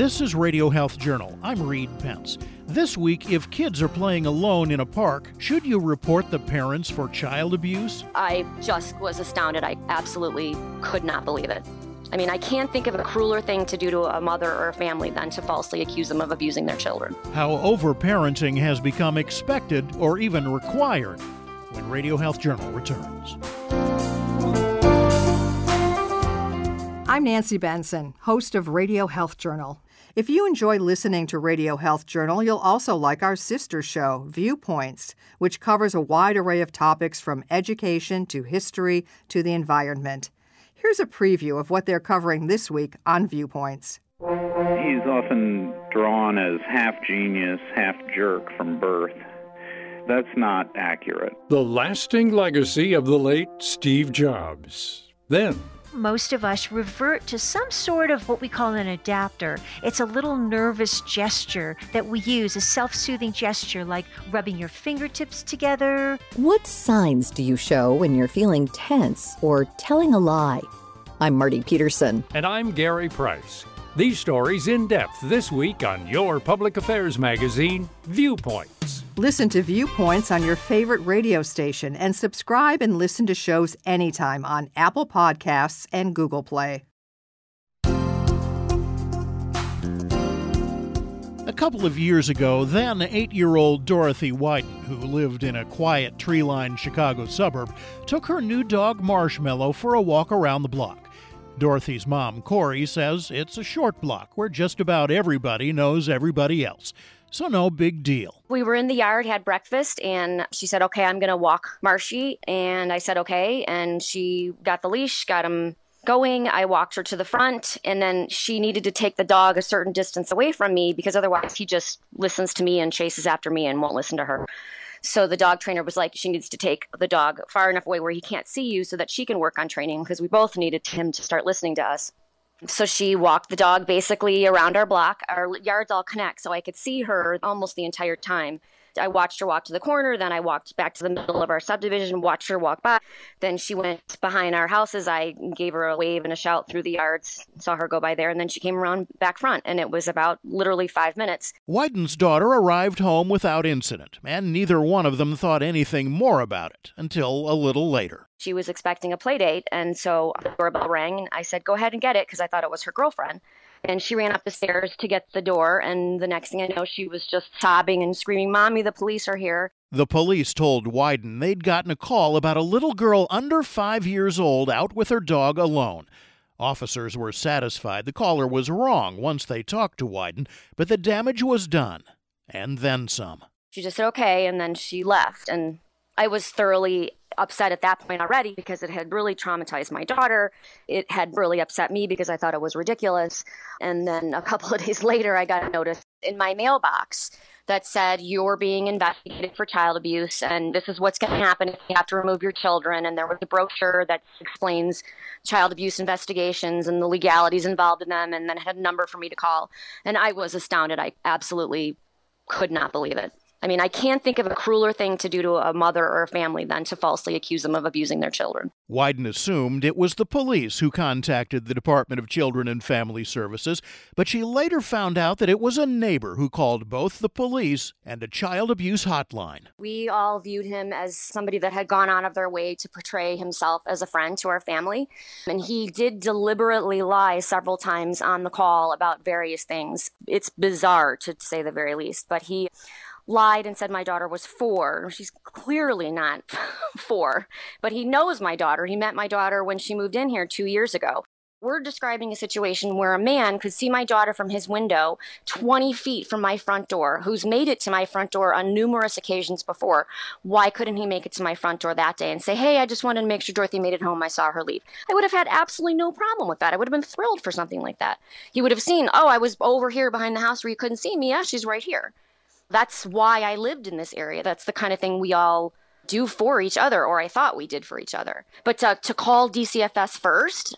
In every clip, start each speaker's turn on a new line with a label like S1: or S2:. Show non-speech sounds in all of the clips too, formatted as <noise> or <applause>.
S1: This is Radio Health Journal. I'm Reed Pence. This week, if kids are playing alone in a park, should you report the parents for child abuse?
S2: I just was astounded. I absolutely could not believe it. I mean, I can't think of a crueler thing to do to a mother or a family than to falsely accuse them of abusing their children.
S1: How overparenting has become expected or even required when Radio Health Journal returns.
S3: I'm Nancy Benson, host of Radio Health Journal. If you enjoy listening to Radio Health Journal, you'll also like our sister show, Viewpoints, which covers a wide array of topics from education to history to the environment. Here's a preview of what they're covering this week on Viewpoints.
S4: He's often drawn as half genius, half jerk from birth. That's not accurate.
S5: The lasting legacy of the late Steve Jobs. Then,
S6: most of us revert to some sort of what we call an adapter. It's a little nervous gesture that we use, a self soothing gesture like rubbing your fingertips together.
S7: What signs do you show when you're feeling tense or telling a lie? I'm Marty Peterson.
S5: And I'm Gary Price. These stories in depth this week on your public affairs magazine, Viewpoints.
S3: Listen to Viewpoints on your favorite radio station and subscribe and listen to shows anytime on Apple Podcasts and Google Play.
S1: A couple of years ago, then eight year old Dorothy Widen, who lived in a quiet tree lined Chicago suburb, took her new dog Marshmallow for a walk around the block. Dorothy's mom, Corey, says it's a short block where just about everybody knows everybody else. So, no big deal.
S2: We were in the yard, had breakfast, and she said, Okay, I'm going to walk Marshy. And I said, Okay. And she got the leash, got him going. I walked her to the front, and then she needed to take the dog a certain distance away from me because otherwise he just listens to me and chases after me and won't listen to her. So the dog trainer was like, she needs to take the dog far enough away where he can't see you so that she can work on training because we both needed him to start listening to us. So she walked the dog basically around our block. Our yards all connect, so I could see her almost the entire time. I watched her walk to the corner, then I walked back to the middle of our subdivision, watched her walk by. Then she went behind our houses. I gave her a wave and a shout through the yards, saw her go by there, and then she came around back front, and it was about literally five minutes.
S1: Widen's daughter arrived home without incident, and neither one of them thought anything more about it until a little later.
S2: She was expecting a play date, and so the doorbell rang, and I said, Go ahead and get it, because I thought it was her girlfriend. And she ran up the stairs to get the door. And the next thing I know, she was just sobbing and screaming, Mommy, the police are here.
S1: The police told Widen they'd gotten a call about a little girl under five years old out with her dog alone. Officers were satisfied the caller was wrong once they talked to Widen, but the damage was done. And then some.
S2: She just said, okay. And then she left. And I was thoroughly upset at that point already because it had really traumatized my daughter. It had really upset me because I thought it was ridiculous. And then a <laughs> couple of days later, I got a notice in my mailbox that said, You're being investigated for child abuse, and this is what's going to happen if you have to remove your children. And there was a brochure that explains child abuse investigations and the legalities involved in them, and then had a number for me to call. And I was astounded. I absolutely could not believe it. I mean, I can't think of a crueler thing to do to a mother or a family than to falsely accuse them of abusing their children.
S1: Widen assumed it was the police who contacted the Department of Children and Family Services, but she later found out that it was a neighbor who called both the police and a child abuse hotline.
S2: We all viewed him as somebody that had gone out of their way to portray himself as a friend to our family. And he did deliberately lie several times on the call about various things. It's bizarre to say the very least, but he lied and said my daughter was four. She's clearly not <laughs> four, but he knows my daughter. He met my daughter when she moved in here two years ago. We're describing a situation where a man could see my daughter from his window 20 feet from my front door, who's made it to my front door on numerous occasions before. Why couldn't he make it to my front door that day and say, Hey, I just wanted to make sure Dorothy made it home. I saw her leave. I would have had absolutely no problem with that. I would have been thrilled for something like that. He would have seen, Oh, I was over here behind the house where you couldn't see me. Yeah, she's right here. That's why I lived in this area. That's the kind of thing we all do for each other, or I thought we did for each other. But to, to call DCFS first,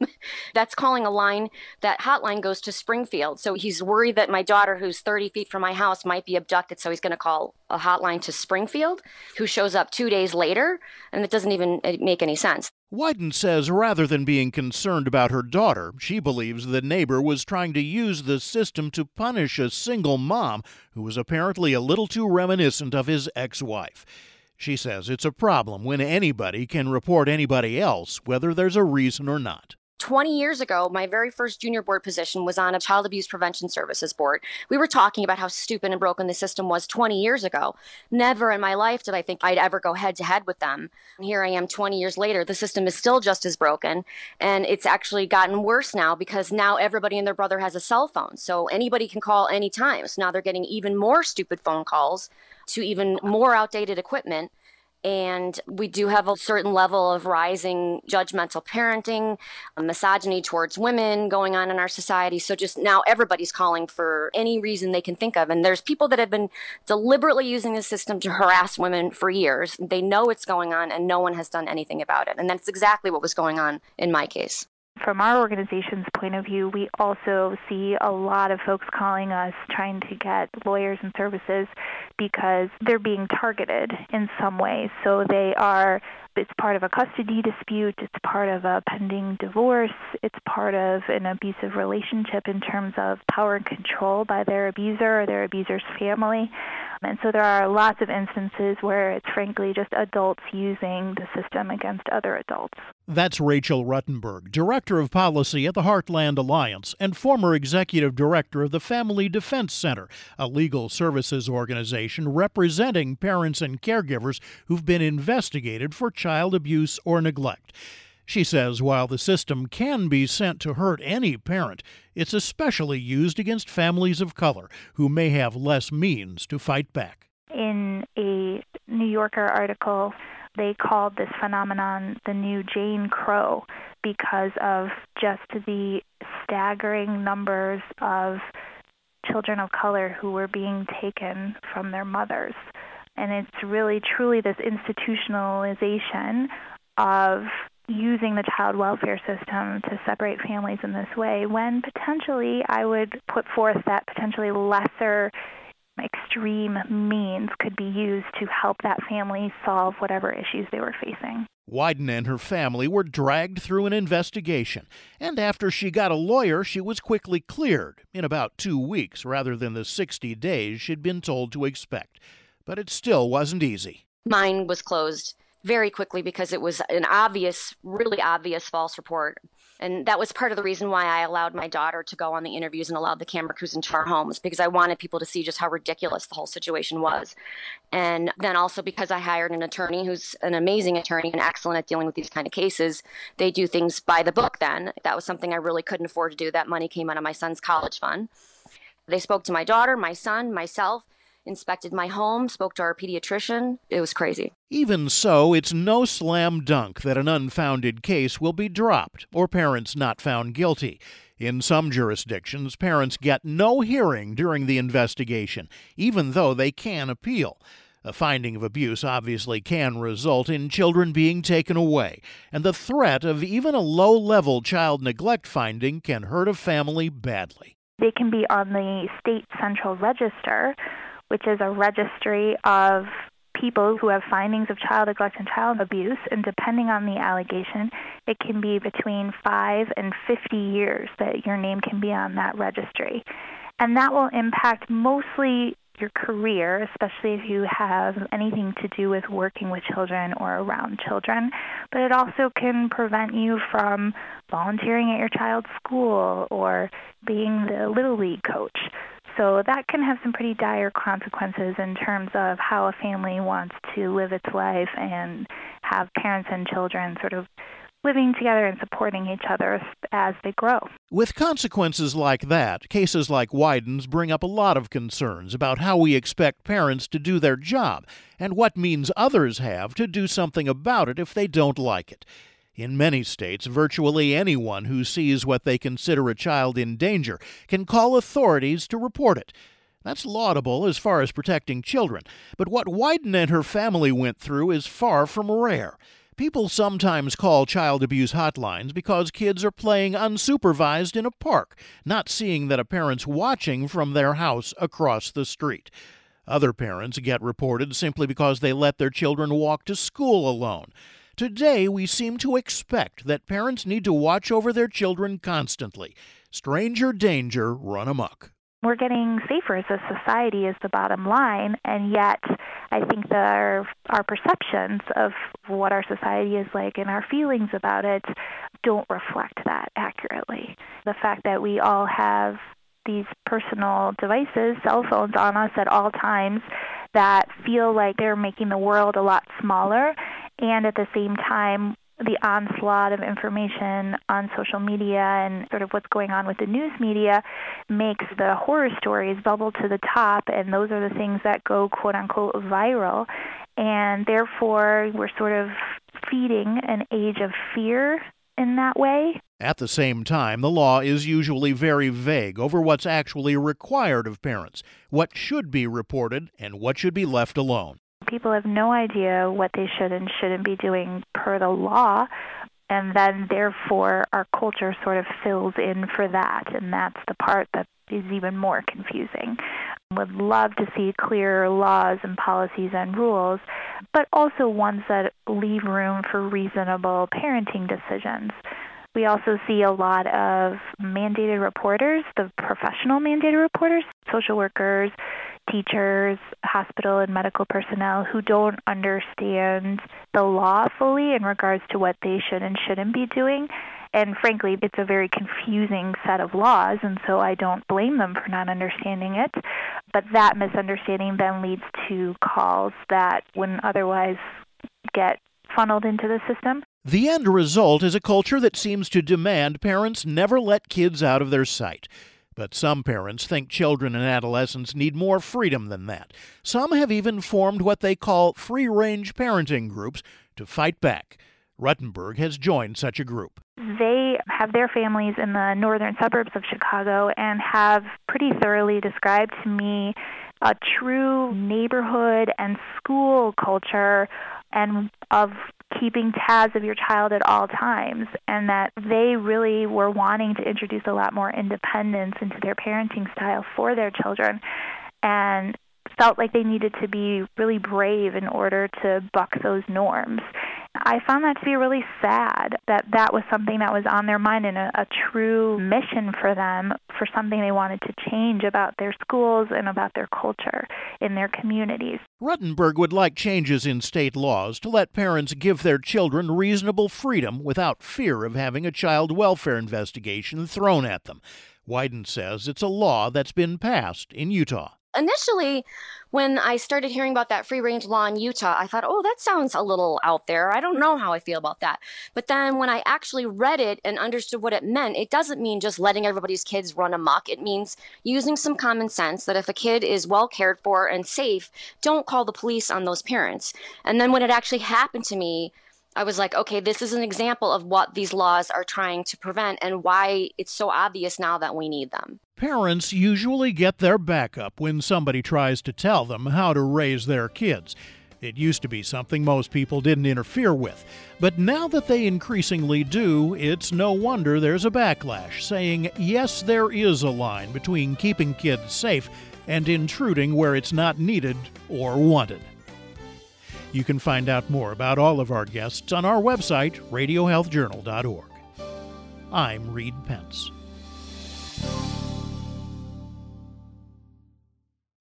S2: <laughs> that's calling a line that hotline goes to Springfield. So he's worried that my daughter, who's 30 feet from my house, might be abducted. So he's going to call a hotline to Springfield, who shows up two days later. And it doesn't even uh, make any sense.
S1: Widen says rather than being concerned about her daughter, she believes the neighbor was trying to use the system to punish a single mom who was apparently a little too reminiscent of his ex wife. She says it's a problem when anybody can report anybody else, whether there's a reason or not.
S2: 20 years ago, my very first junior board position was on a child abuse prevention services board. We were talking about how stupid and broken the system was 20 years ago. Never in my life did I think I'd ever go head to head with them. And here I am 20 years later. The system is still just as broken. And it's actually gotten worse now because now everybody and their brother has a cell phone. So anybody can call anytime. So now they're getting even more stupid phone calls to even more outdated equipment. And we do have a certain level of rising judgmental parenting, uh, misogyny towards women going on in our society. So just now everybody's calling for any reason they can think of. And there's people that have been deliberately using the system to harass women for years. They know it's going on and no one has done anything about it. And that's exactly what was going on in my case.
S8: From our organization's point of view, we also see a lot of folks calling us trying to get lawyers and services because they're being targeted in some way. So they are it's part of a custody dispute, it's part of a pending divorce, it's part of an abusive relationship in terms of power and control by their abuser or their abuser's family. And so there are lots of instances where it's frankly just adults using the system against other adults.
S1: That's Rachel Ruttenberg, Director of Policy at the Heartland Alliance and former Executive Director of the Family Defense Center, a legal services organization representing parents and caregivers who've been investigated for child abuse or neglect. She says while the system can be sent to hurt any parent, it's especially used against families of color who may have less means to fight back.
S8: In a New Yorker article, they called this phenomenon the new Jane Crow because of just the staggering numbers of children of color who were being taken from their mothers. And it's really truly this institutionalization of using the child welfare system to separate families in this way when potentially I would put forth that potentially lesser extreme means could be used to help that family solve whatever issues they were facing.
S1: Widen and her family were dragged through an investigation, and after she got a lawyer, she was quickly cleared in about two weeks rather than the 60 days she'd been told to expect. But it still wasn't easy.
S2: Mine was closed very quickly because it was an obvious, really obvious false report. And that was part of the reason why I allowed my daughter to go on the interviews and allowed the camera crews into our homes because I wanted people to see just how ridiculous the whole situation was. And then also because I hired an attorney who's an amazing attorney and excellent at dealing with these kind of cases, they do things by the book then. That was something I really couldn't afford to do. That money came out of my son's college fund. They spoke to my daughter, my son, myself, inspected my home, spoke to our pediatrician. It was crazy.
S1: Even so, it's no slam dunk that an unfounded case will be dropped or parents not found guilty. In some jurisdictions, parents get no hearing during the investigation, even though they can appeal. A finding of abuse obviously can result in children being taken away, and the threat of even a low level child neglect finding can hurt a family badly.
S8: They can be on the state central register, which is a registry of people who have findings of child neglect and child abuse, and depending on the allegation, it can be between 5 and 50 years that your name can be on that registry. And that will impact mostly your career, especially if you have anything to do with working with children or around children. But it also can prevent you from volunteering at your child's school or being the Little League coach. So that can have some pretty dire consequences in terms of how a family wants to live its life and have parents and children sort of living together and supporting each other as they grow.
S1: With consequences like that, cases like Widen's bring up a lot of concerns about how we expect parents to do their job and what means others have to do something about it if they don't like it. In many states, virtually anyone who sees what they consider a child in danger can call authorities to report it. That's laudable as far as protecting children, but what Widen and her family went through is far from rare. People sometimes call child abuse hotlines because kids are playing unsupervised in a park, not seeing that a parent's watching from their house across the street. Other parents get reported simply because they let their children walk to school alone. Today, we seem to expect that parents need to watch over their children constantly. Stranger danger run amok.
S8: We're getting safer as a society, is the bottom line, and yet I think that our, our perceptions of what our society is like and our feelings about it don't reflect that accurately. The fact that we all have these personal devices, cell phones on us at all times that feel like they're making the world a lot smaller. And at the same time the onslaught of information on social media and sort of what's going on with the news media makes the horror stories bubble to the top. And those are the things that go quote unquote viral. And therefore we're sort of feeding an age of fear in that way.
S1: At the same time, the law is usually very vague over what's actually required of parents, what should be reported, and what should be left alone.
S8: People have no idea what they should and shouldn't be doing per the law, and then therefore our culture sort of fills in for that, and that's the part that is even more confusing. Would love to see clearer laws and policies and rules, but also ones that leave room for reasonable parenting decisions. We also see a lot of mandated reporters, the professional mandated reporters, social workers, teachers, hospital and medical personnel who don't understand the law fully in regards to what they should and shouldn't be doing and frankly, it's a very confusing set of laws, and so I don't blame them for not understanding it. But that misunderstanding then leads to calls that wouldn't otherwise get funneled into the system.
S1: The end result is a culture that seems to demand parents never let kids out of their sight. But some parents think children and adolescents need more freedom than that. Some have even formed what they call free range parenting groups to fight back. Ruttenberg has joined such a group.
S8: They have their families in the northern suburbs of Chicago and have pretty thoroughly described to me a true neighborhood and school culture and of keeping tabs of your child at all times and that they really were wanting to introduce a lot more independence into their parenting style for their children and felt like they needed to be really brave in order to buck those norms. I found that to be really sad that that was something that was on their mind and a, a, true mission for them for something they wanted to change about their schools and about their culture in their communities.
S1: Ruttenberg would like changes in state laws to let parents give their children reasonable freedom without fear of having a child welfare investigation thrown at them. Widen says it's a law that's been passed in Utah
S2: initially, when I started hearing about that free range law in Utah, I thought, oh, that sounds a little out there. I don't know how I feel about that. But then when I actually read it and understood what it meant, it doesn't mean just letting everybody's kids run amok. It means using some common sense that if a kid is well cared for and safe, don't call the police on those parents. And then when it actually happened to me, I was like, okay, this is an example of what these laws are trying to prevent and why it's so obvious now that we need them.
S1: Parents usually get their backup when somebody tries to tell them how to raise their kids. It used to be something most people didn't interfere with. But now that they increasingly do, it's no wonder there's a backlash saying, yes, there is a line between keeping kids safe and intruding where it's not needed or wanted. You can find out more about all of our guests on our website, radiohealthjournal.org. I'm Reed Pence.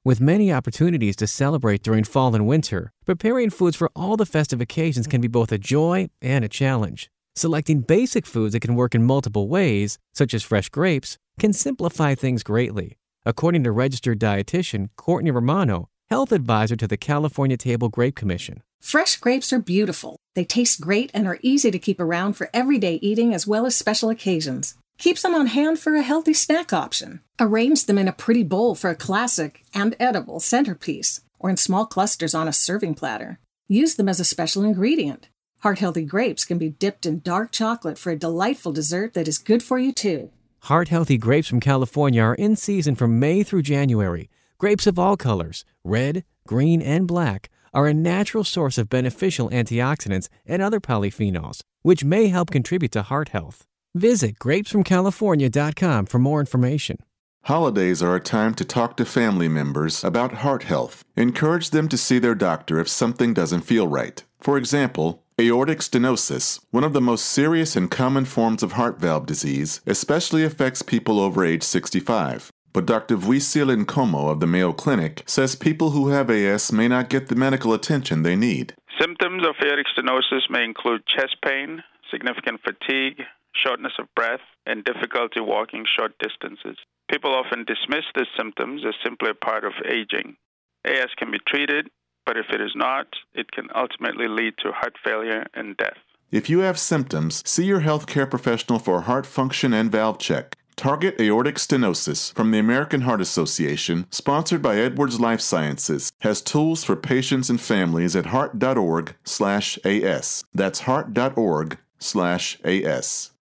S9: With many opportunities to celebrate during fall and winter, preparing foods for all the festive occasions can be both a joy and a challenge. Selecting basic foods that can work in multiple ways, such as fresh grapes, can simplify things greatly. According to registered dietitian Courtney Romano, health advisor to the California Table Grape Commission.
S10: Fresh grapes are beautiful. They taste great and are easy to keep around for everyday eating as well as special occasions. Keeps them on hand for a healthy snack option. Arrange them in a pretty bowl for a classic and edible centerpiece, or in small clusters on a serving platter. Use them as a special ingredient. Heart healthy grapes can be dipped in dark chocolate for a delightful dessert that is good for you too.
S9: Heart healthy grapes from California are in season from May through January. Grapes of all colors, red, green, and black, are a natural source of beneficial antioxidants and other polyphenols, which may help contribute to heart health. Visit grapesfromcalifornia.com for more information.
S11: Holidays are a time to talk to family members about heart health. Encourage them to see their doctor if something doesn't feel right. For example, Aortic stenosis, one of the most serious and common forms of heart valve disease, especially affects people over age 65. But Dr. Vuyisile Nkomo of the Mayo Clinic says people who have AS may not get the medical attention they need.
S12: Symptoms of aortic stenosis may include chest pain, significant fatigue, shortness of breath, and difficulty walking short distances. People often dismiss these symptoms as simply a part of aging. AS can be treated, but if it is not, it can ultimately lead to heart failure and death.
S11: If you have symptoms, see your healthcare professional for a heart function and valve check. Target aortic stenosis from the American Heart Association, sponsored by Edwards Life Sciences, has tools for patients and families at heart.org/as. That's heart.org/as.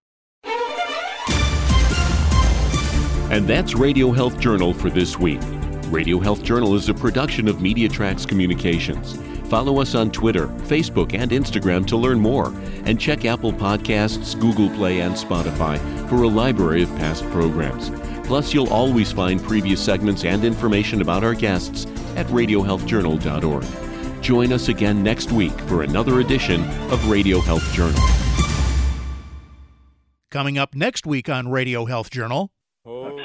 S13: And that's Radio Health Journal for this week. Radio Health Journal is a production of MediaTracks Communications. Follow us on Twitter, Facebook, and Instagram to learn more, and check Apple Podcasts, Google Play, and Spotify for a library of past programs. Plus, you'll always find previous segments and information about our guests at radiohealthjournal.org. Join us again next week for another edition of Radio Health Journal.
S1: Coming up next week on Radio Health Journal.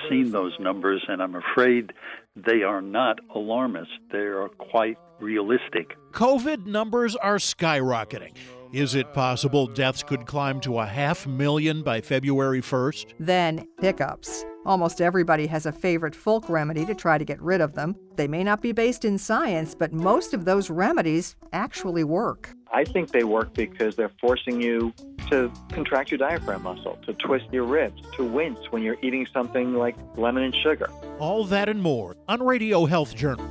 S14: I've seen those numbers, and I'm afraid they are not alarmist. They are quite realistic.
S1: COVID numbers are skyrocketing. Is it possible deaths could climb to a half million by February 1st?
S3: Then, hiccups. Almost everybody has a favorite folk remedy to try to get rid of them. They may not be based in science, but most of those remedies actually work.
S15: I think they work because they're forcing you to contract your diaphragm muscle, to twist your ribs, to wince when you're eating something like lemon and sugar.
S1: All that and more on Radio Health Journal.